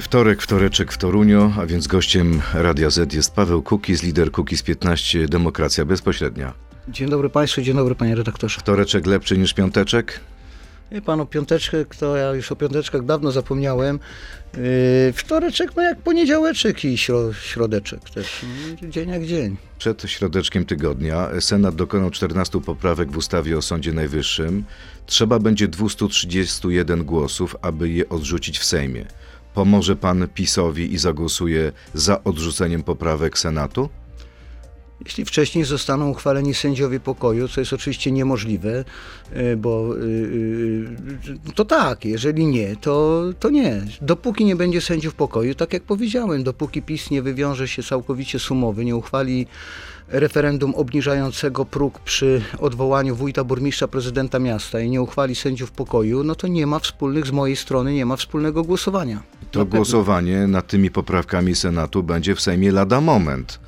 Wtorek, wtoreczek w Toruniu, a więc gościem Radia Z jest Paweł Kukiz, lider Kukiz 15, Demokracja Bezpośrednia. Dzień dobry Państwu, dzień dobry Panie redaktorze. Wtoreczek lepszy niż piąteczek? Wie Pan o piąteczkę, to ja już o piąteczkach dawno zapomniałem. Yy, wtoreczek, no jak poniedziałeczek i śro, środeczek też. No, dzień jak dzień. Przed środeczkiem tygodnia Senat dokonał 14 poprawek w ustawie o Sądzie Najwyższym. Trzeba będzie 231 głosów, aby je odrzucić w Sejmie. Pomoże pan PiSowi i zagłosuje za odrzuceniem poprawek Senatu? Jeśli wcześniej zostaną uchwaleni sędziowie pokoju, co jest oczywiście niemożliwe, y, bo y, y, to tak, jeżeli nie, to, to nie. Dopóki nie będzie sędziów pokoju, tak jak powiedziałem, dopóki PiS nie wywiąże się całkowicie sumowy, nie uchwali referendum obniżającego próg przy odwołaniu wójta, burmistrza, prezydenta miasta i nie uchwali sędziów pokoju, no to nie ma wspólnych, z mojej strony nie ma wspólnego głosowania. To głosowanie nad tymi poprawkami Senatu będzie w Sejmie lada moment.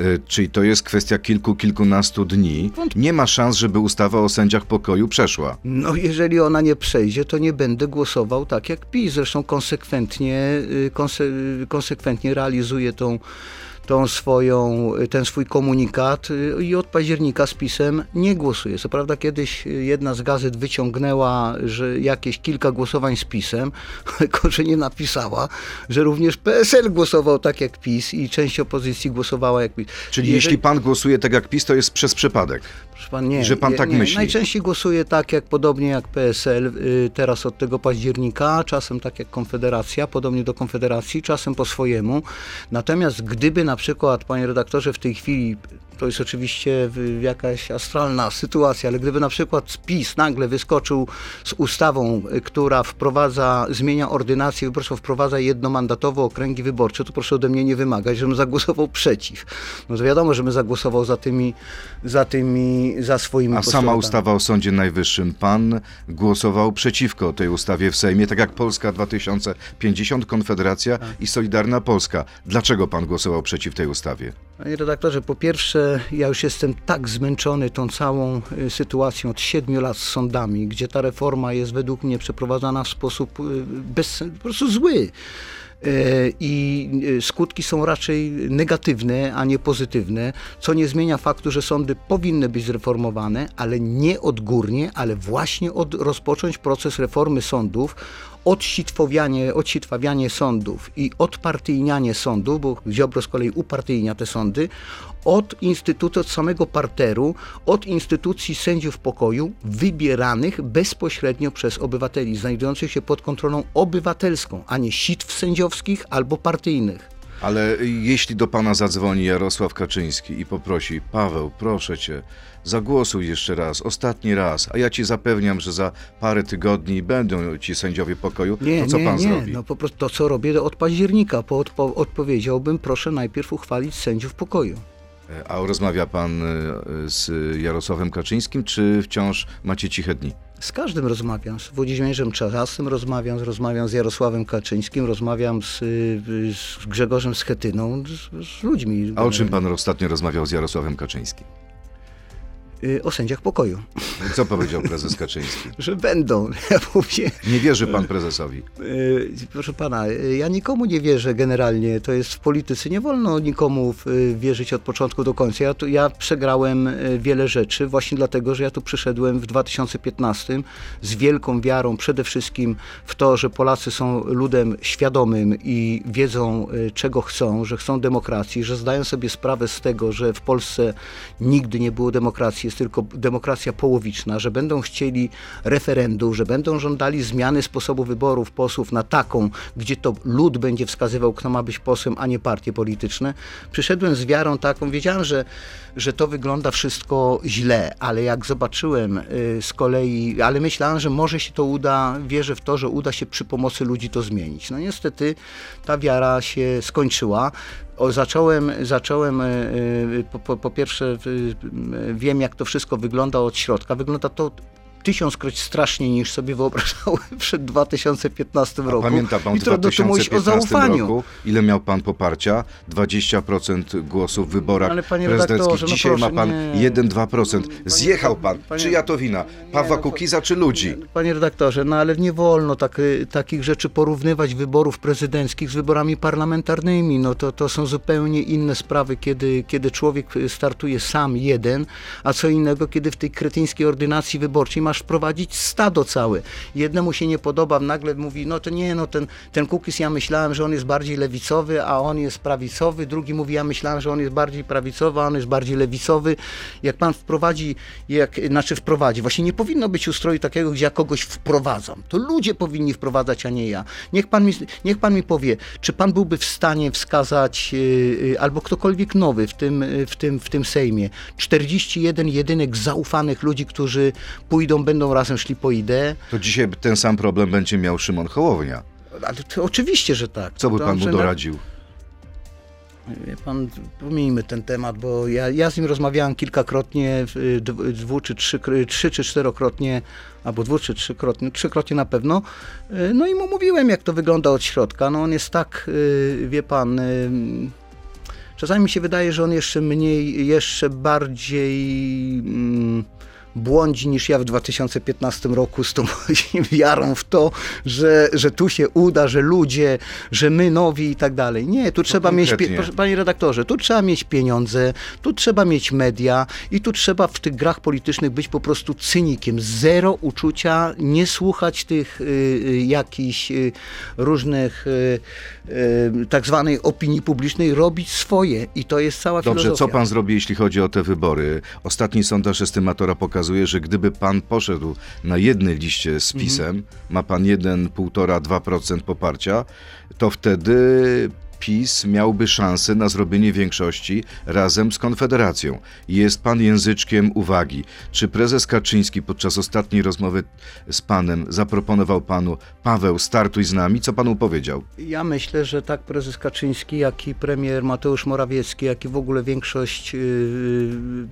Y, Czyli to jest kwestia kilku, kilkunastu dni. Nie ma szans, żeby ustawa o sędziach pokoju przeszła. No jeżeli ona nie przejdzie, to nie będę głosował tak jak PiS. Zresztą konsekwentnie, y, konse, konsekwentnie realizuje tą, tą swoją, ten swój komunikat y, i od października z PiSem nie głosuje. Co prawda kiedyś jedna z gazet wyciągnęła, że jakieś kilka głosowań z PiSem, tylko że nie napisała, że również PSL głosował tak jak PiS i część opozycji głosowała jak PiS. Czyli jeśli pan głosuje tak jak PiS, to jest przez przypadek. Pan, nie, Że pan tak nie. myśli. Najczęściej głosuje tak, jak podobnie jak PSL y, teraz od tego października, czasem tak jak Konfederacja, podobnie do Konfederacji, czasem po swojemu. Natomiast gdyby na przykład, panie redaktorze, w tej chwili, to jest oczywiście jakaś astralna sytuacja, ale gdyby na przykład PiS nagle wyskoczył z ustawą, y, która wprowadza, zmienia ordynację wyborczą, wprowadza jednomandatowe okręgi wyborcze, to proszę ode mnie nie wymagać, żebym zagłosował przeciw. No to wiadomo, żebym zagłosował za tymi, za tymi, za swoimi A sama ustawa o Sądzie Najwyższym, pan głosował przeciwko tej ustawie w Sejmie, tak jak Polska 2050, Konfederacja i Solidarna Polska. Dlaczego pan głosował przeciw tej ustawie? Panie redaktorze, po pierwsze, ja już jestem tak zmęczony tą całą y, sytuacją od siedmiu lat z sądami, gdzie ta reforma jest według mnie przeprowadzana w sposób y, bez, po prostu zły. Y, I skutki są raczej negatywne, a nie pozytywne, co nie zmienia faktu, że sądy powinny być zreformowane, ale nie odgórnie, ale właśnie od rozpocząć proces reformy sądów, odsitwowianie, odsitwawianie sądów i odpartyjnianie sądów, bo Ziobro z kolei upartyjnia te sądy, od instytutu, od samego parteru, od instytucji sędziów pokoju wybieranych bezpośrednio przez obywateli, znajdujących się pod kontrolą obywatelską, a nie sitw sędziowskich albo partyjnych. Ale jeśli do pana zadzwoni Jarosław Kaczyński i poprosi, Paweł, proszę cię, zagłosuj jeszcze raz, ostatni raz, a ja ci zapewniam, że za parę tygodni będą ci sędziowie pokoju, Nie, to co nie, pan nie. zrobi? No po prostu to, co robię od października, po odpo- odpowiedziałbym, proszę najpierw uchwalić sędziów pokoju. A rozmawia pan y, z Jarosławem Kaczyńskim, czy wciąż macie ciche dni? Z każdym rozmawiam. Z Włodzimierzem Czarasem rozmawiam, rozmawiam z Jarosławem Kaczyńskim, rozmawiam z, y, z Grzegorzem Schetyną, z, z ludźmi. A o czym pan ostatnio rozmawiał z Jarosławem Kaczyńskim? Y, O sędziach pokoju. Co powiedział prezes Kaczyński? Że będą. Ja mówię, Nie wierzy pan prezesowi. y, proszę pana, y, ja nikomu nie wierzę generalnie. To jest w polityce. Nie wolno nikomu wierzyć od początku do końca. Ja, tu, ja przegrałem wiele rzeczy właśnie dlatego, że ja tu przyszedłem w 2015 z wielką wiarą przede wszystkim w to, że Polacy są ludem świadomym i wiedzą, czego chcą, że chcą demokracji, że zdają sobie sprawę z tego, że w Polsce nigdy nie było demokracji, jest tylko demokracja połowiczna, że będą chcieli referendum, że będą żądali zmiany sposobu wyborów posłów na taką, gdzie to lud będzie wskazywał, kto ma być posłem, a nie partie polityczne. Przyszedłem z wiarą taką, wiedziałem, że, że to wygląda wszystko źle, ale jak zobaczyłem y, z kolei, ale myślałem, że może się to uda, wierzę w to, że uda się przy pomocy ludzi to zmienić. No niestety ta wiara się skończyła. O, zacząłem, zacząłem y, y, po, po, po pierwsze y, wiem jak to wszystko wygląda od środka. Wygląda to tysiąckroć straszniej niż sobie wyobrażałem przed 2015 roku. Pamięta pan I w trudno tu mówić o 2015 zaufaniu. roku, ile miał pan poparcia? 20% głosów w wyborach Ale panie prezydenckich. no Dzisiaj ma proszę, pan nie. 1-2%. Zjechał pan. panie- Czyja to wina? Pawła no, Kukiza czy ludzi? Panie redaktorze, no ale nie wolno tak, y, takich rzeczy porównywać wyborów prezydenckich z wyborami parlamentarnymi. No to, to są zupełnie inne sprawy, kiedy, kiedy człowiek startuje sam jeden, a co innego, kiedy w tej kretyńskiej ordynacji wyborczej masz wprowadzić stado całe. Jednemu się nie podoba, nagle mówi, no to nie, no ten, ten Kukiz, ja myślałem, że on jest bardziej lewicowy, a on jest prawicowy. Drugi mówi, ja myślałem, że on jest bardziej prawicowy, a on jest bardziej lewicowy. Jak pan wprowadzi, jak, znaczy wprowadzi, właśnie nie powinno być ustroju takiego, gdzie ja kogoś wprowadzam. To ludzie powinni wprowadzać, a nie ja. Niech pan mi, niech pan mi powie, czy pan byłby w stanie wskazać, yy, albo ktokolwiek nowy w tym, yy, w, tym, w tym Sejmie, 41 jedynek zaufanych ludzi, którzy pójdą, będą razem szli po ideę? To dzisiaj ten sam problem będzie miał Szymon Hołownia. Ale to oczywiście, że tak. Co by pan mu doradził? Wie pan, pomijmy ten temat, bo ja, ja z nim rozmawiałem kilkakrotnie, dwu czy trzy, trzy czy czterokrotnie, albo dwu czy trzykrotnie, trzykrotnie na pewno. Y, No i mu mówiłem, jak to wygląda od środka. No on jest tak, y, wie pan, y, czasami mi się wydaje, że on jeszcze mniej, jeszcze bardziej mm, błądzi niż ja w 2015 roku z tą wiarą w to, że, że tu się uda, że ludzie, że my nowi i tak dalej. Nie, tu trzeba mieć, proszę, panie redaktorze, tu trzeba mieć pieniądze, tu trzeba mieć media i tu trzeba w tych grach politycznych być po prostu cynikiem. Zero uczucia, nie słuchać tych y, y, jakichś y, różnych y, y, tak zwanej opinii publicznej, robić swoje i to jest cała Dobrze, filozofia. co pan zrobi, jeśli chodzi o te wybory? Ostatni sondaż estymatora pokazuje, że gdyby pan poszedł na jednej liście z PiSem, ma pan 1,5-2% poparcia, to wtedy PiS miałby szansę na zrobienie większości razem z Konfederacją. Jest pan języczkiem uwagi. Czy prezes Kaczyński podczas ostatniej rozmowy z panem zaproponował panu Paweł, startuj z nami? Co panu powiedział? Ja myślę, że tak prezes Kaczyński, jak i premier Mateusz Morawiecki, jak i w ogóle większość yy,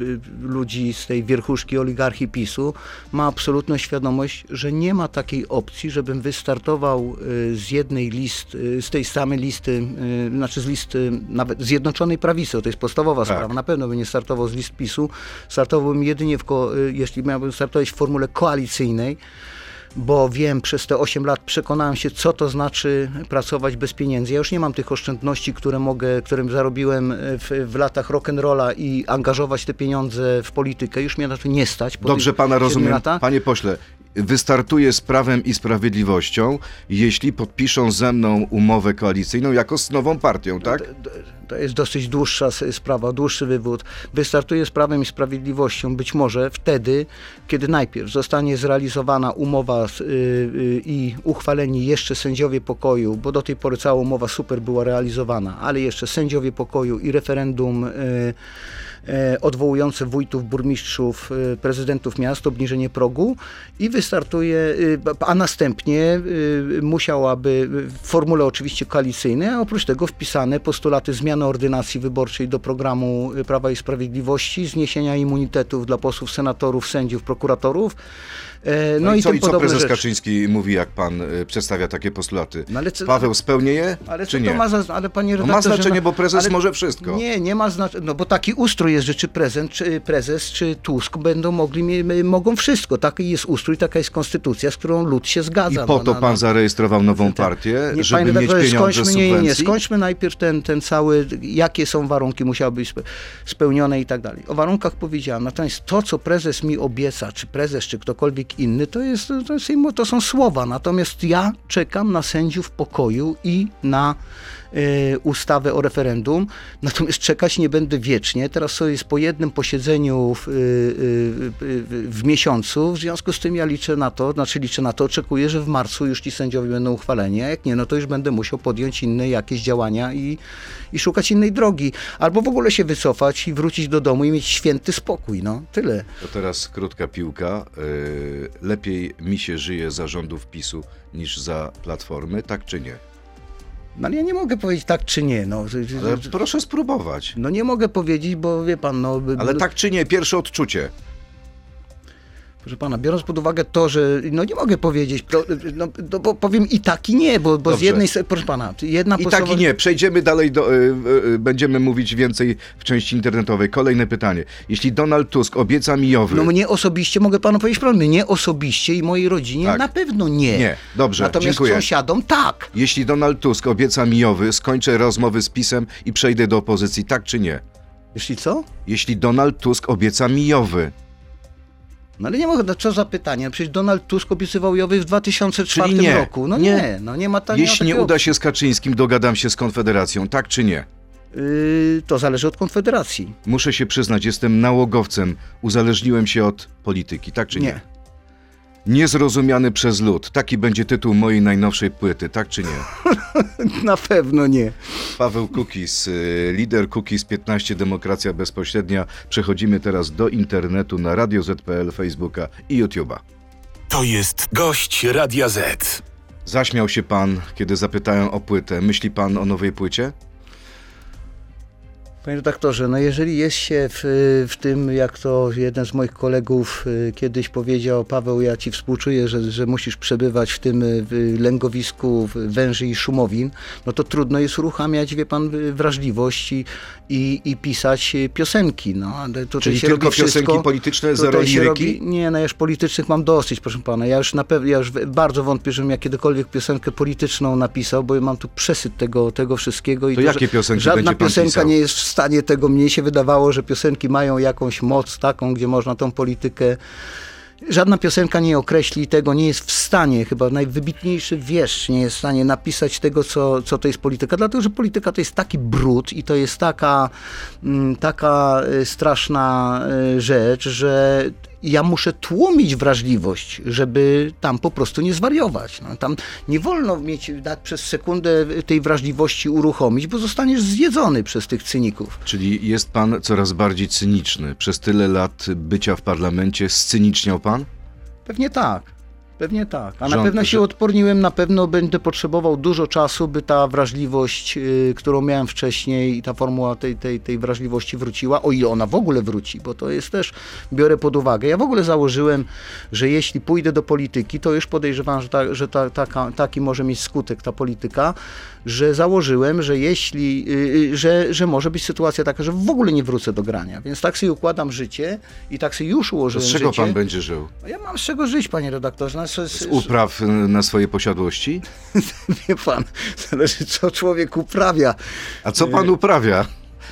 yy, ludzi z tej wierchuszki oligarchii PiSu ma absolutną świadomość, że nie ma takiej opcji, żebym wystartował yy, z jednej listy, z tej samej listy, yy, znaczy z listy nawet Zjednoczonej Prawicy, to jest podstawowa Tak. sprawa, na pewno bym nie startował z list PiSu, startowałbym jedynie, w ko- yy, jeśli miałbym startować w formule koalicyjnej, bo wiem, przez te 8 lat przekonałem się, co to znaczy pracować bez pieniędzy. Ja już nie mam tych oszczędności, które mogę, którym zarobiłem w, w latach rock'n'rolla i angażować te pieniądze w politykę. Już mnie na to nie stać. Dobrze pana rozumiem. latach. Panie pośle, wystartuję z Prawem i Sprawiedliwością, jeśli podpiszą ze mną umowę koalicyjną jako z nową partią, tak? D- To jest dosyć dłuższa sprawa, dłuższy wywód. Wystartuje z Prawem i Sprawiedliwością być może wtedy, kiedy najpierw zostanie zrealizowana umowa y, y, i uchwaleni jeszcze sędziowie pokoju, bo do tej pory cała umowa super była realizowana, ale jeszcze sędziowie pokoju i referendum y, odwołujące wójtów, burmistrzów, y, prezydentów miast, obniżenie progu i wystartuje, y, a następnie musiałaby w formule oczywiście koalicyjnej, a oprócz tego wpisane postulaty zmiany ordynacji wyborczej do programu Prawa i Sprawiedliwości, zniesienia immunitetów dla posłów, senatorów, sędziów, prokuratorów. e, No, i co, i co prezes rzeczy. Kaczyński mówi, jak pan przedstawia takie postulaty? No ale co- Paweł spełni je, Ale czy nie? to ma, ale panie No redaktorze, ma znaczenie, no- bo prezes może wszystko. Nie, nie ma znaczenia, no bo taki ustrój jest, że czy prezent, czy prezes, czy Tusk będą mogli, mogą wszystko. Taki jest ustrój, taka jest konstytucja, z którą lud się I zgadza. po no, to no, pan no. zarejestrował nową Ten- partię, Nie, żeby panie mieć pieniądze skończmy, nie, nie, skończmy najpierw ten, ten cały, jakie są warunki, musiały być spe- spełnione i tak dalej. O warunkach powiedziałem, natomiast to, co prezes mi obieca, czy prezes, czy ktokolwiek inny, to, jest, to, jest, to są słowa, natomiast ja czekam na sędziów pokoju i na ustawę o referendum, natomiast czekać nie będę wiecznie. Teraz to jest po jednym posiedzeniu w, y, y, y, w miesiącu, w związku z tym ja liczę na to, znaczy liczę na to, oczekuję, że w marcu już ci sędziowie będą uchwaleni, a jak nie, no to już będę musiał podjąć inne jakieś działania i, i szukać innej drogi. Albo w ogóle się wycofać i wrócić do domu i mieć święty spokój, no tyle. To teraz krótka piłka. Y, Lepiej mi się żyje za rządów PiSu niż za Platformy, tak czy nie? No ale ja nie mogę powiedzieć tak czy nie, no. Ale proszę spróbować. No nie mogę powiedzieć, bo wie pan, no... Ale tak czy nie, pierwsze odczucie. Proszę pana, biorąc pod uwagę to, że no nie mogę powiedzieć, to, no, no, bo powiem i tak i nie, bo, bo z jednej strony, proszę pana, jedna I tak i nie. Przejdziemy dalej do. Y, y, będziemy mówić więcej w części internetowej. Kolejne pytanie. Jeśli Donald Tusk obieca mijowy. No mnie osobiście, mogę panu powiedzieć prawdę, mnie osobiście i mojej rodzinie Tak. na pewno nie. Nie, dobrze, Natomiast dziękuję. sąsiadom tak. Jeśli Donald Tusk obieca mijowy, skończę rozmowy z PiSem i przejdę do opozycji, tak czy nie? Jeśli co? Jeśli Donald Tusk obieca mijowy, No ale nie mogę, no co za pytanie, przecież Donald Tusk obiecywał Jowy w 2004 Czyli nie. roku. No Nie. nie, no nie ma ta, nie ma jeśli nie uda się z Kaczyńskim, dogadam się z Konfederacją, tak czy nie? Yy, to zależy od Konfederacji. Muszę się przyznać, jestem nałogowcem, uzależniłem się od polityki, tak czy nie? Nie. Niezrozumiany przez lud. Taki będzie tytuł mojej najnowszej płyty, tak czy nie? Na pewno nie. Paweł Kukis, y, lider Kukis 15 Demokracja Bezpośrednia. Przechodzimy teraz do internetu na Radio ZPL, Facebooka i YouTube'a. To jest gość Radia Z. Zaśmiał się pan, kiedy zapytałem o płytę. Myśli pan o nowej płycie? Panie redaktorze, no jeżeli jest się w, w tym, jak to jeden z moich kolegów y, kiedyś powiedział, Paweł, ja ci współczuję, że, że musisz przebywać w tym y, lęgowisku węży i szumowin, no to trudno jest uruchamiać, wie pan, y, wrażliwość i, i, i pisać piosenki. No, ale tutaj Czyli się tylko robi wszystko, piosenki polityczne, zero liryki? robi, Nie, no ja już politycznych mam dosyć, proszę pana. Ja już na pewno, ja już bardzo wątpię, żebym ja kiedykolwiek piosenkę polityczną napisał, bo ja mam tu przesyt tego, tego wszystkiego. I To że jakie piosenki Żadna piosenka pisał? nie jest stanie tego. Mnie się wydawało, że piosenki mają jakąś moc taką, gdzie można tą politykę. Żadna piosenka nie określi tego, nie jest w stanie, chyba najwybitniejszy wieszcz nie jest w stanie napisać tego, co, co to jest polityka, dlatego że polityka to jest taki brud i to jest taka, mm, taka y, straszna y, rzecz, że ja muszę tłumić wrażliwość, żeby tam po prostu nie zwariować. No, tam nie wolno mieć dać przez sekundę tej wrażliwości uruchomić, bo zostaniesz zjedzony przez tych cyników. Czyli jest pan coraz bardziej cyniczny. Przez tyle lat bycia w parlamencie scyniczniał pan? Pewnie tak. Pewnie tak. A na Rząd- pewno się że- odporniłem, na pewno będę potrzebował dużo czasu, by ta wrażliwość, y, którą miałem wcześniej i ta formuła tej, tej, tej wrażliwości wróciła, o ile ona w ogóle wróci, bo to jest też, biorę pod uwagę. Ja w ogóle założyłem, że jeśli pójdę do polityki, to już podejrzewam, że, ta, że ta, taka, taki może mieć skutek ta polityka, że założyłem, że jeśli, y, y, że, że może być sytuacja taka, że w ogóle nie wrócę do grania. Więc tak sobie układam życie i tak sobie już ułożyłem z czego życie. pan będzie żył? No Ja mam z czego żyć, panie redaktorze. No, z, Z upraw na swojej posiadłości? Wie pan, zależy co człowiek uprawia. A co pan uprawia?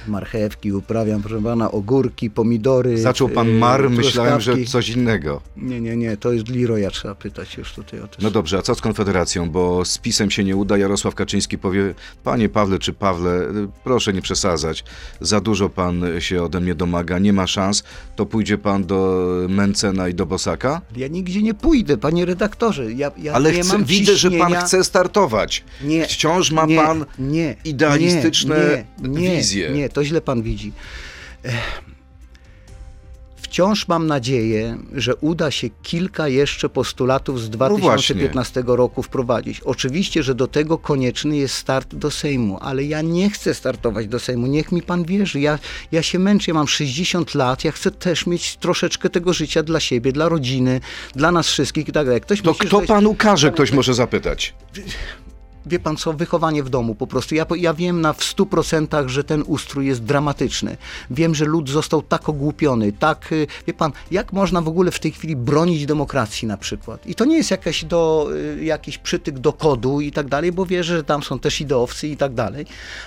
Marchewki uprawiam, proszę pana, ogórki, pomidory. Zaczął pan yy, mar, myślałem, że coś innego. Nie, nie, nie, to jest Leroya, trzeba pytać już tutaj o to. No dobrze, a co z Konfederacją? Bo z PiSem się nie uda. Jarosław Kaczyński powie, panie Pawle czy Pawle, y, proszę nie przesadzać. Za dużo pan się ode mnie domaga, nie ma szans. To pójdzie pan do Mencena i do Bosaka? Ja nigdzie nie pójdę, panie redaktorze. Ja, ja Ale nie chcę, mam widzę, że pan chce startować. Nie, Wciąż ma nie, pan nie, idealistyczne nie, nie, wizje. Nie, to źle pan widzi. Wciąż mam nadzieję, że uda się kilka jeszcze postulatów z No właśnie. 2015 roku wprowadzić. Oczywiście, że do tego konieczny jest start do Sejmu, ale ja nie chcę startować do Sejmu. Niech mi pan wierzy. Ja, ja się męczę, ja mam 60 lat, ja chcę też mieć troszeczkę tego życia dla siebie, dla rodziny, dla nas wszystkich i tak dalej. Ktoś To myśli, kto jest- panu każe, ktoś może zapytać. Wie pan co, wychowanie w domu po prostu. Ja, ja wiem na w 100%, że ten ustrój jest dramatyczny. Wiem, że lud został tak ogłupiony, tak, y, wie pan, jak można w ogóle w tej chwili bronić demokracji na przykład. I to nie jest jakaś do, y, jakiś przytyk do kodu i tak dalej, bo wierzę, że tam są też ideowcy i tak dalej,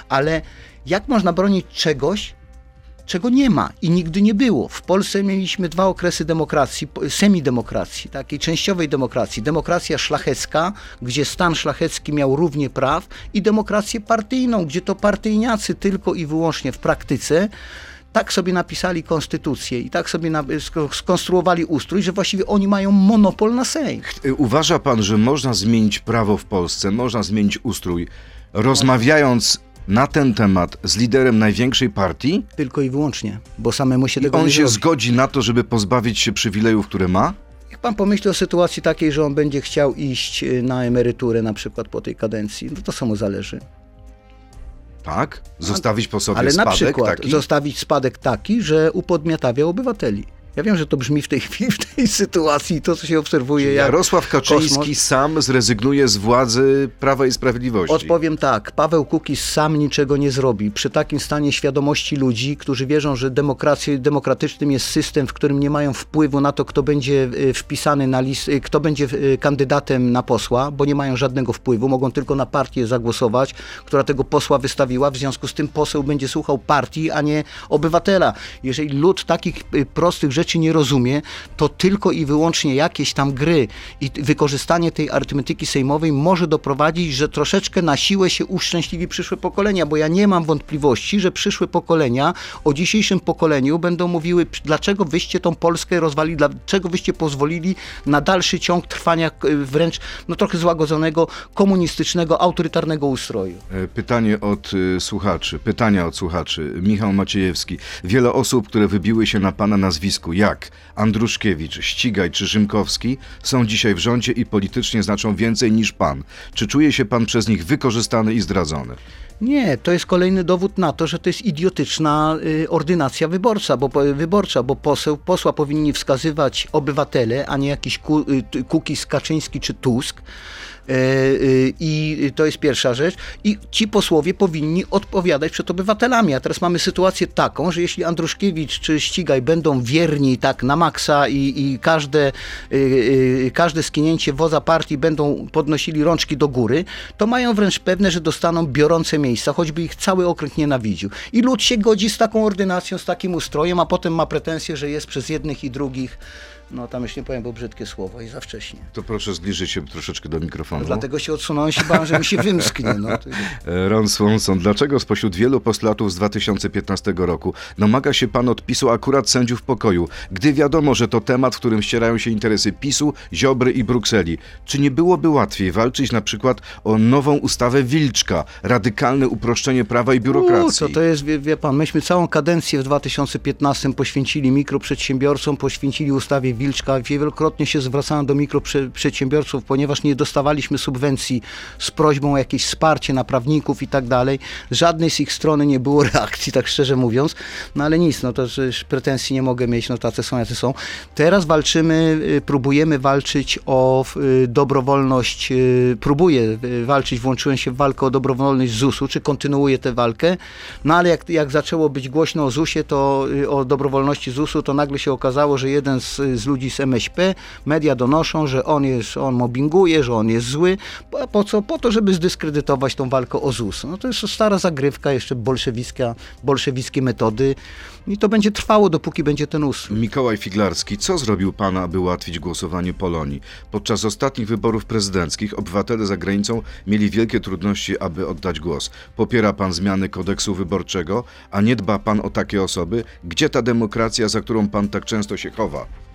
ale jak można bronić czegoś, czego nie ma i nigdy nie było. W Polsce mieliśmy dwa okresy demokracji, semidemokracji, takiej częściowej demokracji. Demokracja szlachecka, gdzie stan szlachecki miał równie praw i demokrację partyjną, gdzie to partyjniacy tylko i wyłącznie w praktyce tak sobie napisali konstytucję i tak sobie skonstruowali ustrój, że właściwie oni mają monopol na Sejm. Y, Uważa pan, że można zmienić prawo w Polsce, można zmienić ustrój, rozmawiając na ten temat z liderem największej partii? Tylko i wyłącznie, bo samemu się I tego on nie się zrobi. zgodzi na to, żeby pozbawić się przywilejów, które ma? Niech pan pomyśli o sytuacji takiej, że on będzie chciał iść y, na emeryturę na przykład po tej kadencji. No to samo zależy. Tak? Zostawić po sobie Ale spadek na przykład taki? zostawić spadek taki, że upodmiatawia obywateli. Ja wiem, że to brzmi w tej chwili, w tej sytuacji, to co się obserwuje jak Jarosław Kaczyński kosmos. sam zrezygnuje z władzy Prawa i Sprawiedliwości. Odpowiem tak, Paweł Kukiz sam niczego nie zrobi. Przy takim stanie świadomości ludzi, którzy wierzą, że demokracją, demokratycznym jest system, w którym nie mają wpływu na to, kto będzie y, wpisany na list, y, kto będzie y, kandydatem na posła, bo nie mają żadnego wpływu, mogą tylko na partię zagłosować, która tego posła wystawiła, w związku z tym poseł będzie słuchał partii, a nie obywatela. Jeżeli lud takich prostych rzeczy nie rozumie, to tylko i wyłącznie jakieś tam gry i wykorzystanie tej arytmetyki sejmowej może doprowadzić, że troszeczkę na siłę się uszczęśliwi przyszłe pokolenia, bo ja nie mam wątpliwości, że przyszłe pokolenia o dzisiejszym pokoleniu będą mówiły, "P- dlaczego wyście tą Polskę rozwalili, dlaczego wyście pozwolili na dalszy ciąg trwania wręcz no, trochę złagodzonego, komunistycznego, autorytarnego ustroju. E, Pytanie od y, słuchaczy, pytania od słuchaczy. Michał Maciejewski. Wiele osób, które wybiły się na pana nazwisku, jak Andruszkiewicz, Ścigaj czy Rzymkowski, są dzisiaj w rządzie i politycznie znaczą więcej niż pan. Czy czuje się pan przez nich wykorzystany i zdradzony? Nie, to jest kolejny dowód na to, że to jest idiotyczna y, ordynacja wyborcza, bo, wyborcza, bo poseł, posła powinni wskazywać obywatele, a nie jakiś ku, y, Kukiz, Kaczyński czy Tusk. E, y, I to jest pierwsza rzecz. I ci posłowie powinni odpowiadać przed obywatelami. A teraz mamy sytuację taką, że jeśli Andruszkiewicz czy Ścigaj będą wierni tak na maksa i, i każde, y, każde skinięcie woza partii będą podnosili rączki do góry, to mają wręcz pewne, że dostaną biorące miejsca, choćby ich cały okręg nienawidził. I lud się godzi z taką ordynacją, z takim ustrojem, a potem ma pretensje, że jest przez jednych i drugich, no tam już nie powiem, bo brzydkie słowo i za wcześnie. To proszę zbliżyć się troszeczkę do mikrofonu. Dlatego się odsunąłem, się bałem, że mi się wymsknie. No. E, Ron Swanson, dlaczego spośród wielu postulatów z 2015 roku domaga się pan odpisu akurat sędziów pokoju, gdy wiadomo, że to temat, w którym ścierają się interesy PiSu, Ziobry i Brukseli? Czy nie byłoby łatwiej walczyć na przykład o nową ustawę Wilczka, radykalne uproszczenie prawa i biurokracji? U, to, to jest, wie, wie pan, myśmy całą kadencję w 2015 poświęcili mikroprzedsiębiorcom, poświęcili ustawie Wilczka. Wielokrotnie się zwracałem do mikroprzedsiębiorców, ponieważ nie dostawaliśmy subwencji z prośbą o jakieś wsparcie na prawników i tak dalej. Żadnej z ich strony nie było reakcji, tak szczerze mówiąc. No ale nic, no to pretensji nie mogę mieć, no tacy są, jacy są. Teraz walczymy, y, próbujemy walczyć o y, dobrowolność, y, próbuję walczyć, włączyłem się w walkę o dobrowolność ZUS-u, czy kontynuuję tę walkę, no ale jak, jak zaczęło być głośno o ZUS-ie, to o dobrowolności ZUS-u, to nagle się okazało, że jeden z, z ludzi z MŚP, media donoszą, że on jest, on mobbinguje, że on jest zły, po, po co? Po to, żeby zdyskredytować tą walkę o ZUS. No to jest stara zagrywka, jeszcze bolszewicka, bolszewickie metody i to będzie trwało, dopóki będzie ten ustrój. Mikołaj Figlarski, co zrobił pan, aby ułatwić głosowanie Polonii? Podczas ostatnich wyborów prezydenckich obywatele za granicą mieli wielkie trudności, aby oddać głos. Popiera pan zmiany kodeksu wyborczego, a nie dba pan o takie osoby? Gdzie ta demokracja, za którą pan tak często się chowa?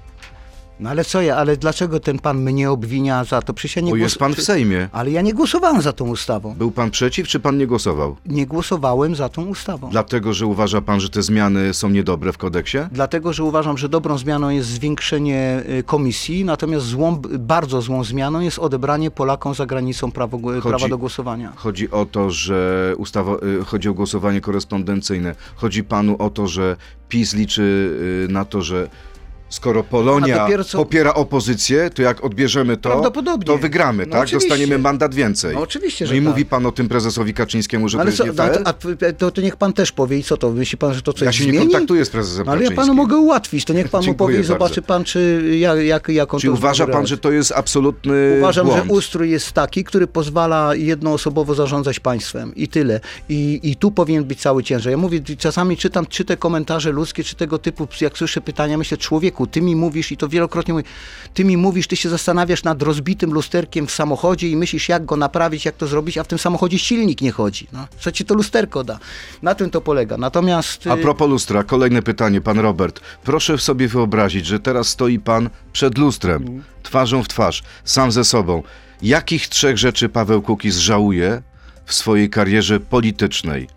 No ale co ja, ale dlaczego ten pan mnie obwinia za to? Przecież ja nie Bo jest pan w Sejmie. Ale ja nie głosowałem za tą ustawą. Był pan przeciw, czy pan nie głosował? Nie głosowałem za tą ustawą. Dlatego, że uważa pan, że te zmiany są niedobre w kodeksie? Dlatego, że uważam, że dobrą zmianą jest zwiększenie y, komisji, natomiast złą, bardzo złą zmianą jest odebranie Polakom za granicą prawo, prawa do głosowania. Chodzi o to, że ustawa, y, chodzi o głosowanie korespondencyjne. Chodzi panu o to, że PiS liczy y, na to, że skoro Polonia co- popiera opozycję, to jak odbierzemy to, to wygramy, No tak? oczywiście. Dostaniemy mandat więcej. No oczywiście, No że i tak. mówi pan o tym prezesowi Kaczyńskiemu, że Ale to jest co, nie no, fair? a, a, to, to niech pan też powie i co to? Myśli pan, że to coś ja się zmieni? nie kontaktuję z prezesem No, ale ja panu mogę ułatwić, to niech pan mu powie i zobaczy pan, czy jak, jak, jak on Czy uważa pan, że to jest absolutny Uważam, błąd? że ustrój jest taki, który pozwala jednoosobowo zarządzać państwem i tyle. I, I tu powinien być cały ciężar. Ja mówię, czasami czytam czy te komentarze ludzkie, czy tego typu, jak słyszę pytania, myślę, człowieku, ty mi mówisz i to wielokrotnie mówię, ty mi mówisz, ty się zastanawiasz nad rozbitym lusterkiem w samochodzie i myślisz, jak go naprawić, jak to zrobić, a w tym samochodzie silnik nie chodzi. No, co ci to lusterko da? Na tym to polega. Natomiast... A y, propos lustra, kolejne pytanie, pan Robert. Proszę sobie wyobrazić, że teraz stoi pan przed lustrem, twarzą w twarz, sam ze sobą. Jakich trzech rzeczy Paweł Kukiz żałuje w swojej karierze politycznej?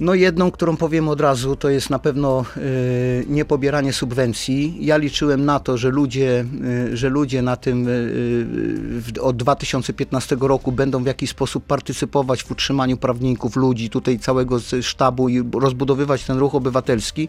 No jedną, którą powiem od razu, to jest na pewno y, niepobieranie subwencji. Ja liczyłem na to, że ludzie, y, że ludzie na tym y, od 2015 roku będą w jakiś sposób partycypować w utrzymaniu prawników, ludzi, tutaj całego sztabu i rozbudowywać ten ruch obywatelski.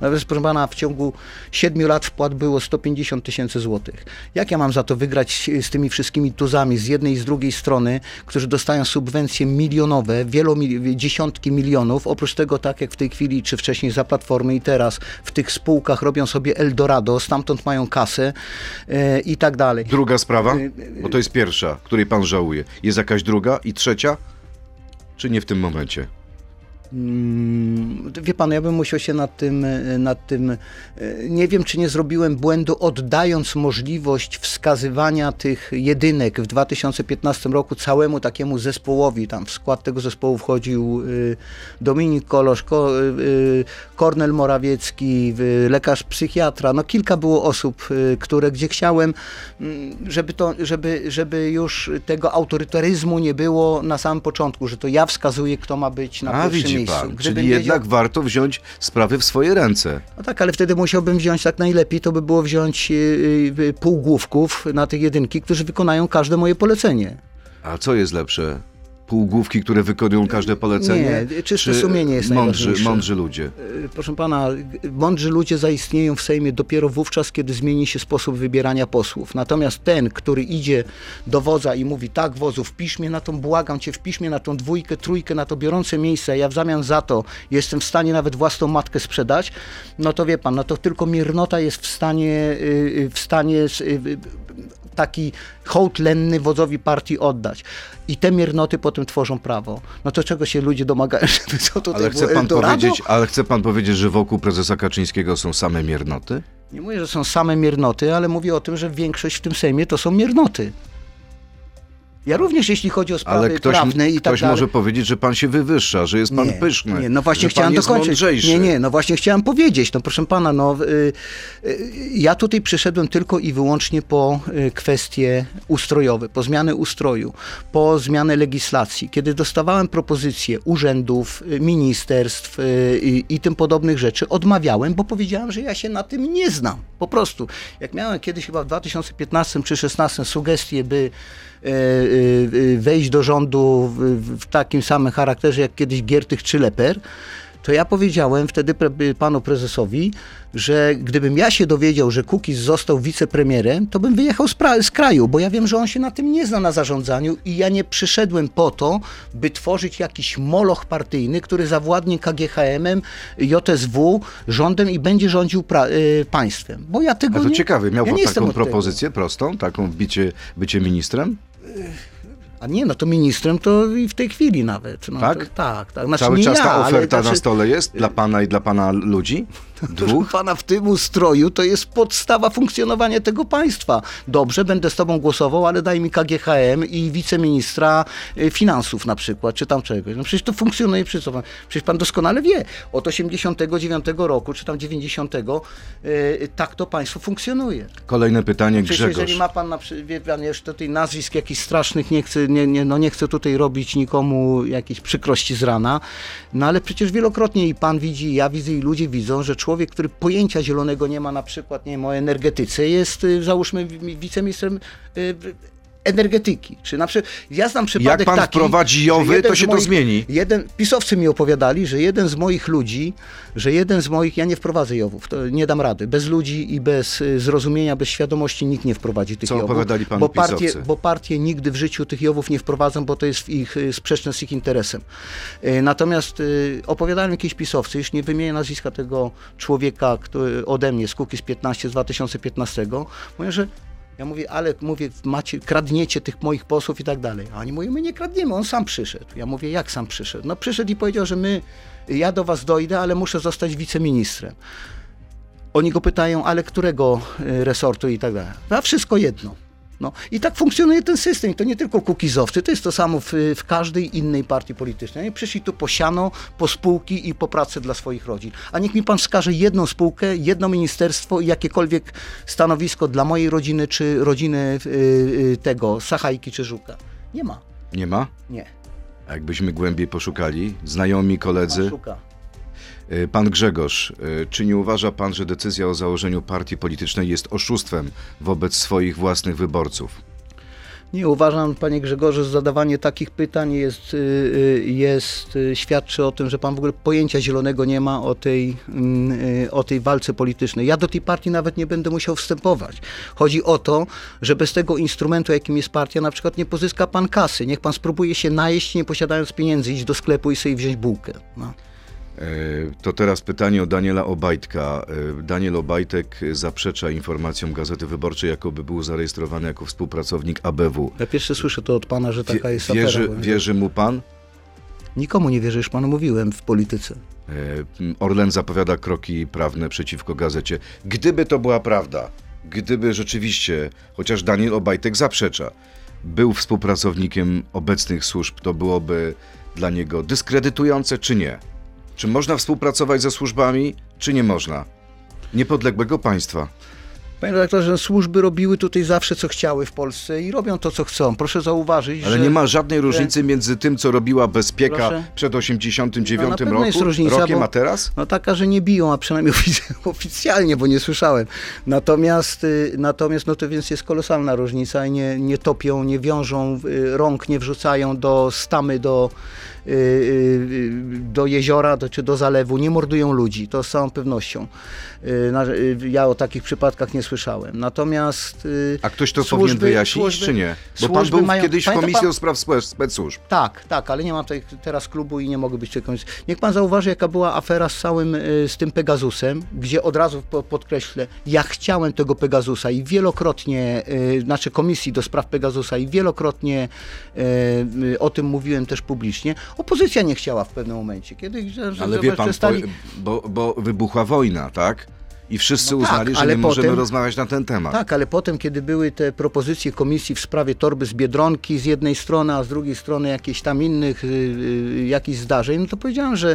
Natomiast proszę pana, w ciągu 7 lat wpłat było 150 tysięcy złotych. Jak ja mam za to wygrać z tymi wszystkimi tuzami z jednej i z drugiej strony, którzy dostają subwencje milionowe, wielomil- dziesiątki milionów, oprócz tego tak jak w tej chwili, czy wcześniej za Platformy i teraz w tych spółkach robią sobie Eldorado, stamtąd mają kasę e, i tak dalej. Druga sprawa, bo to jest pierwsza, której pan żałuje. Jest jakaś druga i trzecia? Czy nie w tym momencie? Mm, Wie pan, ja bym musiał się nad tym, e, nad tym. e, Nie wiem, czy nie zrobiłem błędu, oddając możliwość wskazywania tych jedynek w 2015 roku całemu takiemu zespołowi. Tam w skład tego zespołu wchodził y, Dominik Kolosz, Ko, Kornel Morawiecki, lekarz psychiatra. No kilka było osób, które gdzie chciałem, mm, żeby, to, żeby, żeby już tego autorytaryzmu nie było na samym początku, że to ja wskazuję, kto ma być na A pierwszym widzi miejscu. pan, Gdybym czyli wiedział- jednak warto wziąć sprawy w swoje ręce. no tak, ale wtedy musiałbym wziąć tak najlepiej, to by było wziąć y, y, półgłówków na tych jedynki, którzy wykonają każde moje polecenie. A co jest lepsze? Półgłówki, które wykonują każde polecenie? Nie, czyste czy sumienie jest mądrzy, najważniejsze. mądrzy ludzie. Y, Proszę pana, mądrzy ludzie zaistnieją w Sejmie dopiero wówczas, kiedy zmieni się sposób wybierania posłów. Natomiast ten, który idzie do wodza i mówi, tak wozu, wpisz mnie na tą, błagam cię, wpisz mnie na tą dwójkę, trójkę, na to biorące miejsce, ja w zamian za to jestem w stanie nawet własną matkę sprzedać, no to wie pan, no to tylko miernota jest w stanie, y, y, w stanie y, taki hołd lenny wodzowi partii oddać. I te miernoty potem tworzą prawo. No to czego się ludzie domagają, żeby co tutaj Ale chce pan powiedzieć, ale chce pan powiedzieć, że wokół prezesa Kaczyńskiego są same miernoty? Nie mówię, że są same miernoty, ale mówię o tym, że większość w tym Sejmie to są miernoty. Ja również, jeśli chodzi o sprawy Ale ktoś, prawne i tak ktoś dalej. może powiedzieć, że pan się wywyższa, że jest pan nie, pyszny. Nie, no właśnie chciałem dokończyć. Mądrzejszy. Nie, nie, no właśnie chciałem powiedzieć. No proszę pana, no y, y, ja tutaj przyszedłem tylko i wyłącznie po y, kwestie ustrojowe, po zmianę ustroju, po zmianę legislacji. Kiedy dostawałem propozycje urzędów, y, ministerstw y, i, tym podobnych rzeczy, odmawiałem, bo powiedziałem, że ja się na tym nie znam. Po prostu. Jak miałem kiedyś chyba w 2015 czy 2016 sugestie, by wejść do rządu w, takim samym charakterze jak kiedyś Giertych czy Leper, to ja powiedziałem wtedy pre, panu prezesowi, że gdybym ja się dowiedział, że Kukiz został wicepremierem, to bym wyjechał z, z kraju, bo ja wiem, że on się na tym nie zna na zarządzaniu i ja nie przyszedłem po to, by tworzyć jakiś moloch partyjny, który zawładnie KGHM-em, JSW, rządem i będzie rządził y, państwem. Bo ja tego A to nie, ciekawe, miał ja pan taką tego. propozycję prostą, taką bycie, bycie ministrem? Ugh. A nie, no to ministrem to i w tej chwili nawet. No, Tak? To, tak, tak. Znaczy Cały czas ja, ta ale oferta na znaczy, stole jest dla pana i dla pana ludzi? Dwóch? pana, w tym ustroju to jest podstawa funkcjonowania tego państwa. Dobrze, będę z tobą głosował, ale daj mi KGHM i wiceministra y, finansów na przykład, czy tam czegoś. No przecież to funkcjonuje, przecież, przecież pan doskonale wie. Od 89 roku, czy tam 90, y, tak to państwo funkcjonuje. Kolejne pytanie, Przecież Grzegorz. jeżeli ma pan, na, wie pan, już tutaj nazwisk jakichś strasznych, nie chcę, nie, nie, no nie chcę tutaj robić nikomu jakiejś przykrości z rana, no ale przecież wielokrotnie i pan widzi, i ja widzę, i ludzie widzą, że człowiek, który pojęcia zielonego nie ma na przykład, nie wiem, o energetyce, jest y, załóżmy wi- wiceministrem y, energetyki. Czy na przykład, ja znam przypadek pan taki, wprowadzi JOW-y, to się to zmieni. Jeden, pisowcy mi opowiadali, że jeden z moich ludzi, że jeden z moich, ja nie wprowadzę Jowów, to nie dam rady. Bez ludzi i bez y, zrozumienia, bez świadomości nikt nie wprowadzi tych Co Jowów. opowiadali panu bo partie, pisowcy? bo partie nigdy w życiu tych Jowów nie wprowadzą, bo to jest w ich, y, sprzeczne z ich interesem. Y, Natomiast opowiadali mi jakieś pisowcy, już nie wymienię nazwiska tego człowieka który, ode mnie z Kukiz 15 z 2015, mówią, że ja mówię, ale mówię, macie, kradniecie tych moich posłów i tak dalej. A oni mówią, my nie kradniemy, on sam przyszedł. Ja mówię, jak sam przyszedł? No przyszedł i powiedział, że my, ja do was dojdę, ale muszę zostać wiceministrem. Oni go pytają, ale którego y, resortu i tak dalej. A wszystko jedno. No. I tak funkcjonuje ten system. I to nie tylko kukizowcy, to jest to samo w, w każdej innej partii politycznej. Oni przyszli tu po siano, po spółki i po pracę dla swoich rodzin. A niech mi pan wskaże jedną spółkę, jedno ministerstwo i jakiekolwiek stanowisko dla mojej rodziny, czy rodziny y, y, tego, Sachajki czy Żuka. Nie ma. Nie ma? Nie. A jakbyśmy głębiej poszukali, znajomi, koledzy. Szuka. Y, Pan Grzegorz, y, czy nie uważa pan, że decyzja o założeniu partii politycznej jest oszustwem wobec swoich własnych wyborców? Nie uważam, panie Grzegorzu, że zadawanie takich pytań jest, y, y, jest, y, świadczy o tym, że pan w ogóle pojęcia zielonego nie ma o tej, mm, o tej walce politycznej. Ja do tej partii nawet nie będę musiał wstępować. Chodzi o to, że bez tego instrumentu, jakim jest partia, na przykład nie pozyska pan kasy. Niech pan spróbuje się najeść, nie posiadając pieniędzy, iść do sklepu i sobie wziąć bułkę. No. Y, To teraz pytanie o Daniela Obajtka. Y, Daniel Obajtek zaprzecza informacjom Gazety Wyborczej, jakoby był zarejestrowany jako współpracownik ABW. Ja pierwszy słyszę to od pana, że taka jest wierzy, afera. wierzy mu pan? Nikomu nie wierzę, już panu mówiłem w polityce. Y, Orlen zapowiada kroki prawne przeciwko gazecie. Gdyby to była prawda, gdyby rzeczywiście, chociaż Daniel Obajtek zaprzecza, był współpracownikiem obecnych służb, to byłoby dla niego dyskredytujące, czy nie? Czy można współpracować ze służbami, czy nie można? Niepodległego państwa. Panie redaktorze, służby robiły tutaj zawsze co chciały w Polsce i robią to co chcą. Proszę zauważyć, Ale że nie ma żadnej różnicy między tym, co robiła Bezpieka Proszę? przed 89 No, roku, jest różnica, rokiem, bo- a teraz? no taka, że nie biją, a przynajmniej ofic- oficjalnie, bo nie słyszałem. Natomiast, y, natomiast no to więc jest kolosalna różnica i nie, nie topią, nie wiążą y, rąk, nie wrzucają do stamy, do, do jeziora do, czy do zalewu, nie mordują ludzi, to z całą pewnością. Y, y, Ja o takich przypadkach nie słyszałem. Natomiast y, A ktoś to służby- powinien wyjaśnić, służby- czy nie? Bo pan był mają- kiedyś w Komisji pan- do Spraw Spe- Spec Służb. Tak, tak, ale nie mam tutaj teraz klubu i nie mogę być tutaj końca. Niech pan zauważy, jaka była afera z całym, y, z tym Pegasusem, gdzie od razu po- podkreślę, ja chciałem tego Pegasusa i wielokrotnie, y, znaczy komisji do spraw Pegasusa i wielokrotnie y, y, o tym mówiłem też publicznie. Opozycja nie chciała w pewnym momencie, kiedy że, że, Ale wie pan, przestali... bo, bo wybuchła wojna, tak? I wszyscy No tak, uznali, że ale nie możemy potem- rozmawiać na ten temat. Tak, ale potem, kiedy były te propozycje komisji w sprawie torby z Biedronki z jednej strony, a z drugiej strony jakieś tam innych y, y, jakichś zdarzeń, no to powiedziałem, że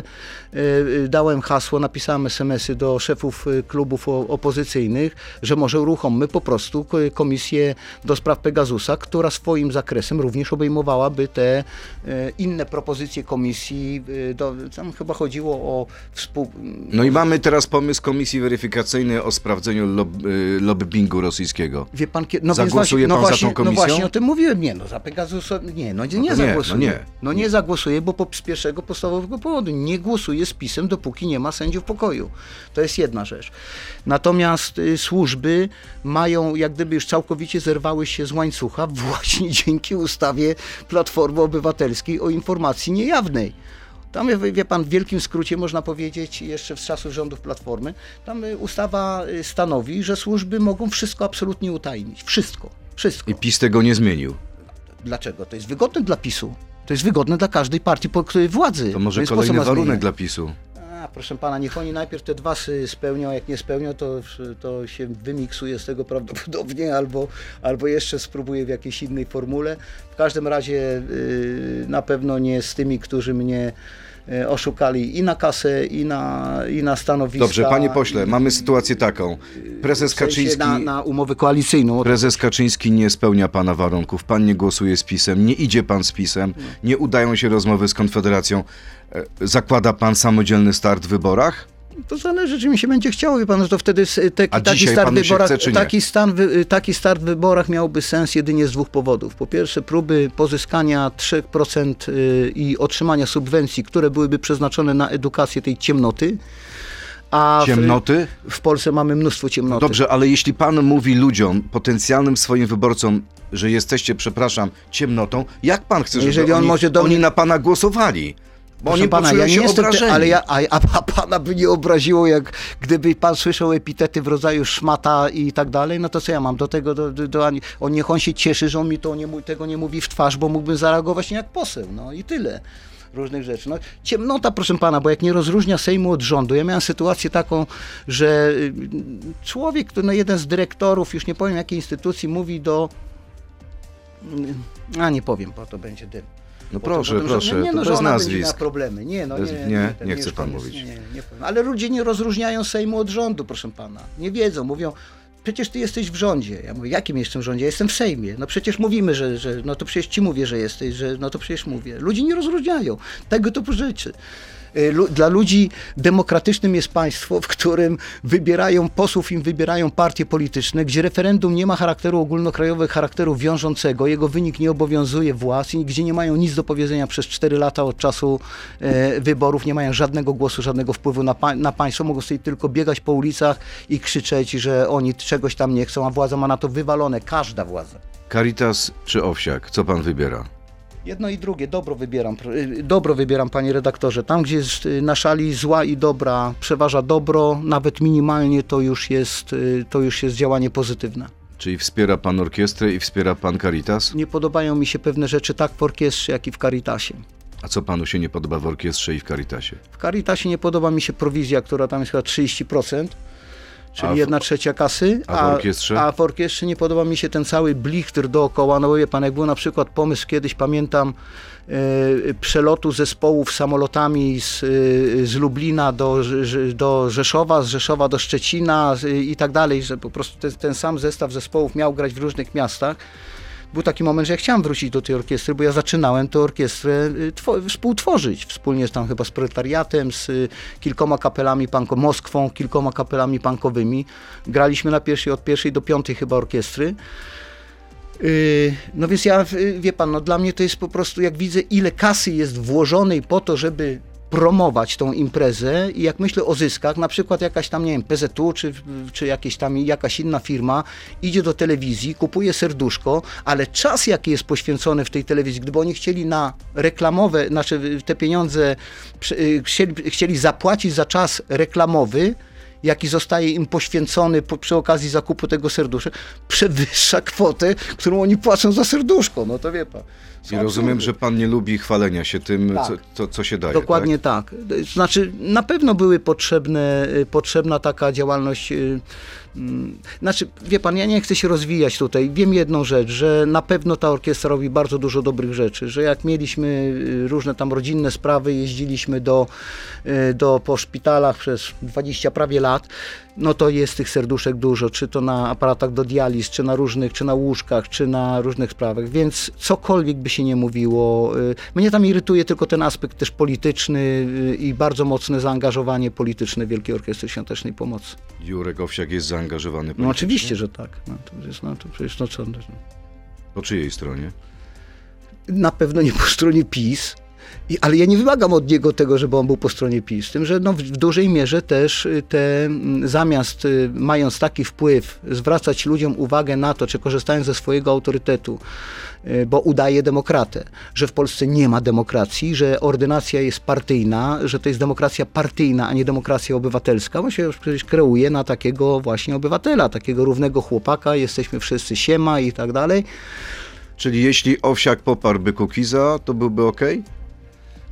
y, y, dałem hasło, napisałem SMS-y do szefów klubów opozycyjnych, że może uruchommy po prostu ko- komisję do spraw Pegasusa, która swoim zakresem również obejmowałaby te inne propozycje komisji. Do, tam chyba chodziło o współ... No i mamy teraz pomysł Komisji Weryfikacyjnej o sprawdzeniu lob, y, lobbingu rosyjskiego. Wie pan, no Zagłosuje więc właśnie, no pan za właśnie, tą komisją? No właśnie o tym mówiłem. Nie, no za Pegasusa, nie, no nie, to nie zagłosuję. no nie. No nie zagłosuję, bo po, z pierwszego podstawowego powodu nie głosuję z pisem, dopóki nie ma sędziów pokoju. To jest jedna rzecz. Natomiast y, służby mają, jak gdyby już całkowicie zerwały się z łańcucha właśnie dzięki ustawie Platformy Obywatelskiej o informacji niejawnej. Tam, wie- wie pan, w wielkim skrócie można powiedzieć, jeszcze z czasów rządów Platformy, tam y, ustawa y, stanowi, że służby mogą wszystko absolutnie utajnić. Wszystko. Wszystko. I PiS tego nie zmienił. Dlaczego? To jest wygodne dla PiSu. To jest wygodne dla każdej partii po której władzy. To może kolejny warunek dla PiSu. A, proszę pana, niech oni najpierw te dwa spełnią, jak nie spełnią, to, to się wymiksuje z tego prawdopodobnie, albo, albo jeszcze spróbuję w jakiejś innej formule. W każdym razie yy, na pewno nie z tymi, którzy mnie oszukali i na kasę, i na, i na stanowiska. Dobrze, panie pośle, mamy sytuację taką. Prezes w sensie Kaczyński... na, na umowę koalicyjną. Prezes Kaczyński nie spełnia pana warunków, pan nie głosuje z PiSem, nie idzie pan z PiSem, nie udają się rozmowy z Konfederacją. E, Zakłada pan samodzielny start w wyborach? To zależy, czy mi się będzie chciało, wie pan, że to wtedy te, taki, start w wyborach, chce, taki, stan, wy- taki start w wyborach miałby sens jedynie z dwóch powodów. Po pierwsze, próby pozyskania 3% y, i otrzymania subwencji, które byłyby przeznaczone na edukację tej ciemnoty. A w- Ciemnoty? W, Polsce mamy mnóstwo ciemnoty. Dobrze, ale jeśli pan mówi ludziom, potencjalnym swoim wyborcom, że jesteście, przepraszam, ciemnotą, jak pan chce, żeby Jeżeli on oni, może do oni mnie- na pana głosowali? Bo Proszę oni pana, ja nie jestem, te, obrażeni. ale ja, a, a, a pana by nie obraziło, jak gdyby pan słyszał epitety w rodzaju szmata i tak dalej, no to co ja mam do tego, do, do, do, ani- on niech on się cieszy, że on mi to nie, tego nie mówi w twarz, bo mógłbym zareagować nie jak poseł, no i tyle. Różnych rzeczy. No, ciemnota, proszę pana, bo jak nie rozróżnia Sejmu od rządu. Ja miałem sytuację taką, że y, człowiek, no jeden z dyrektorów, już nie powiem jakiej instytucji, mówi do. A nie powiem, bo to będzie dym. No to proszę, potem, że- proszę, nie, no, to bez nazwisk. problemy. Nie, no nie, nie, ten nie już chce pan mówić. Nie, nie, nie. Ale ludzie nie rozróżniają Sejmu od rządu, proszę pana. Nie wiedzą, mówią przecież ty jesteś w rządzie. Ja mówię, jakim jestem w rządzie? Ja jestem w Sejmie. No przecież mówimy, że, że no to przecież ci mówię, że jesteś, że no to przecież mówię. Ludzie nie rozróżniają tego typu rzeczy. Y, Dla ludzi demokratycznym jest państwo, w którym wybierają posłów, im wybierają partie polityczne, gdzie referendum nie ma charakteru ogólnokrajowego, charakteru wiążącego, jego wynik nie obowiązuje władz i gdzie nie mają nic do powiedzenia przez 4 lata od czasu e, wyborów, nie mają żadnego głosu, żadnego wpływu na, pa- na państwo, mogą sobie tylko biegać po ulicach i krzyczeć, że oni czegoś tam nie chcą, a władza ma na to wywalone, każda władza. Caritas czy Owsiak? Co pan wybiera? Jedno i drugie, dobro wybieram, y, dobro wybieram, panie redaktorze. Tam, gdzie jest y, na szali zła i dobra przeważa dobro, nawet minimalnie, to już jest, y, to już jest działanie pozytywne. Czyli wspiera pan orkiestrę i wspiera pan Caritas? Nie podobają mi się pewne rzeczy tak w orkiestrze, jak i w Caritasie. A co panu się nie podoba w orkiestrze i w Caritasie? W Caritasie nie podoba mi się prowizja, która tam jest chyba 30%, czyli A w- jedna trzecia kasy. a w orkiestrze? A w orkiestrze nie podoba mi się ten cały blichtr dookoła. No wie pan, jak był na przykład pomysł kiedyś, pamiętam, e, przelotu zespołów samolotami z, e, z Lublina do, do Rzeszowa, z Rzeszowa do Szczecina z, i tak dalej, że po prostu ten, ten sam zestaw zespołów miał grać w różnych miastach. Był taki moment, że ja chciałem wrócić do tej orkiestry, bo ja zaczynałem tę orkiestrę y, two- współtworzyć wspólnie tam chyba z proletariatem, z y, kilkoma kapelami panko, Moskwą, kilkoma kapelami punkowymi. Graliśmy na pierwszej, od pierwszej do piątej chyba orkiestry. Yy, No więc ja, y, wie pan, no dla mnie to jest po prostu, jak widzę ile kasy jest włożonej po to, żeby promować tą imprezę i jak myślę o zyskach, na przykład jakaś tam, nie wiem, PZU czy, czy jakieś tam, jakaś inna firma idzie do telewizji, kupuje serduszko, ale czas jaki jest poświęcony w tej telewizji, gdyby oni chcieli na reklamowe, znaczy te pieniądze y, chcieli, chcieli zapłacić za czas reklamowy, jaki zostaje im poświęcony po, przy okazji zakupu tego serduszka, przewyższa kwotę, którą oni płacą za serduszko. No to wie pan. I rozumiem, że pan nie lubi chwalenia się tym, Tak. co, to, co się daje. Dokładnie tak? Znaczy, na pewno były potrzebne, y, potrzebna taka działalność. y, mm, Znaczy, wie pan, ja nie chcę się rozwijać tutaj. Wiem jedną rzecz, że na pewno ta orkiestra robi bardzo dużo dobrych rzeczy, że jak mieliśmy y, różne tam rodzinne sprawy, jeździliśmy do, do po szpitalach przez 20 prawie lat, no to jest tych serduszek dużo, czy to na aparatach do dializ, czy na różnych, czy na łóżkach, czy na różnych sprawach, więc cokolwiek by się nie mówiło, y, mnie tam irytuje tylko ten aspekt też polityczny y, i bardzo mocne zaangażowanie polityczne Wielkiej Orkiestry Świątecznej Pomocy. Jurek Owsiak jest zaangażowany No politycznie? oczywiście, że tak. No, to jest, no to przecież no co, no, Po czyjej stronie? na pewno nie po stronie PiS, i, ale ja nie wymagam od niego tego, żeby on był po stronie PiS. Tym, że no, w, w dużej mierze też y, te, zamiast y, mając taki wpływ, zwracać ludziom uwagę na to, czy korzystają ze swojego autorytetu, y, bo udaje demokratę, że w Polsce nie ma demokracji, że ordynacja jest partyjna, że to jest demokracja partyjna, a nie demokracja obywatelska. On się już przecież kreuje na takiego właśnie obywatela, takiego równego chłopaka, jesteśmy wszyscy siema i tak dalej. Czyli jeśli Owsiak poparłby Kukiza, to byłby ok?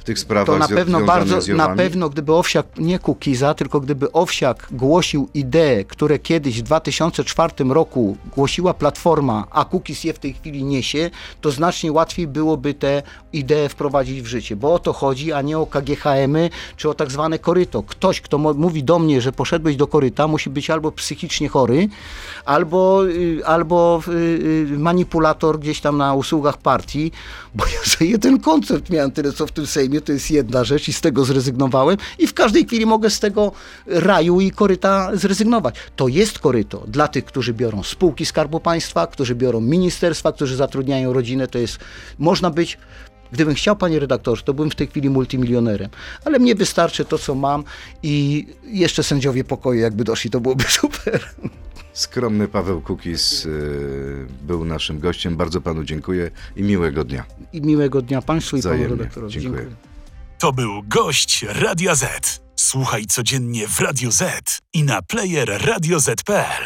Tych sprawach To na pewno bardzo, na pewno gdyby Owsiak, nie Kukiza, tylko gdyby Owsiak głosił idee, które kiedyś w 2004 roku głosiła Platforma, a Kukiz je w tej chwili niesie, to znacznie łatwiej byłoby te idee wprowadzić w życie, bo o to chodzi, a nie o KGHM-y, czy o tak zwane koryto. Ktoś, kto mówi do mnie, że poszedłeś do koryta, musi być albo psychicznie chory, albo, y, albo y, y, manipulator gdzieś tam na usługach partii, bo ja za jeden koncept miałem tyle, co w tym Sejmie, to jest jedna rzecz i z tego zrezygnowałem i w każdej chwili mogę z tego raju i koryta zrezygnować. To jest koryto dla tych, którzy biorą spółki Skarbu Państwa, którzy biorą ministerstwa, którzy zatrudniają rodzinę, to jest, można być Gdybym chciał, panie redaktorze, to byłem w tej chwili multimilionerem. Ale mnie wystarczy to, co mam i jeszcze sędziowie pokoju, jakby doszli, to byłoby super. Skromny Paweł Kukiz y, był naszym gościem. Bardzo panu dziękuję i miłego dnia. I miłego dnia państwu i panu Wzajemnie. redaktorowi. Dziękuję. To był gość Radia Z. Słuchaj codziennie w Radio Z i na player radioz.pl.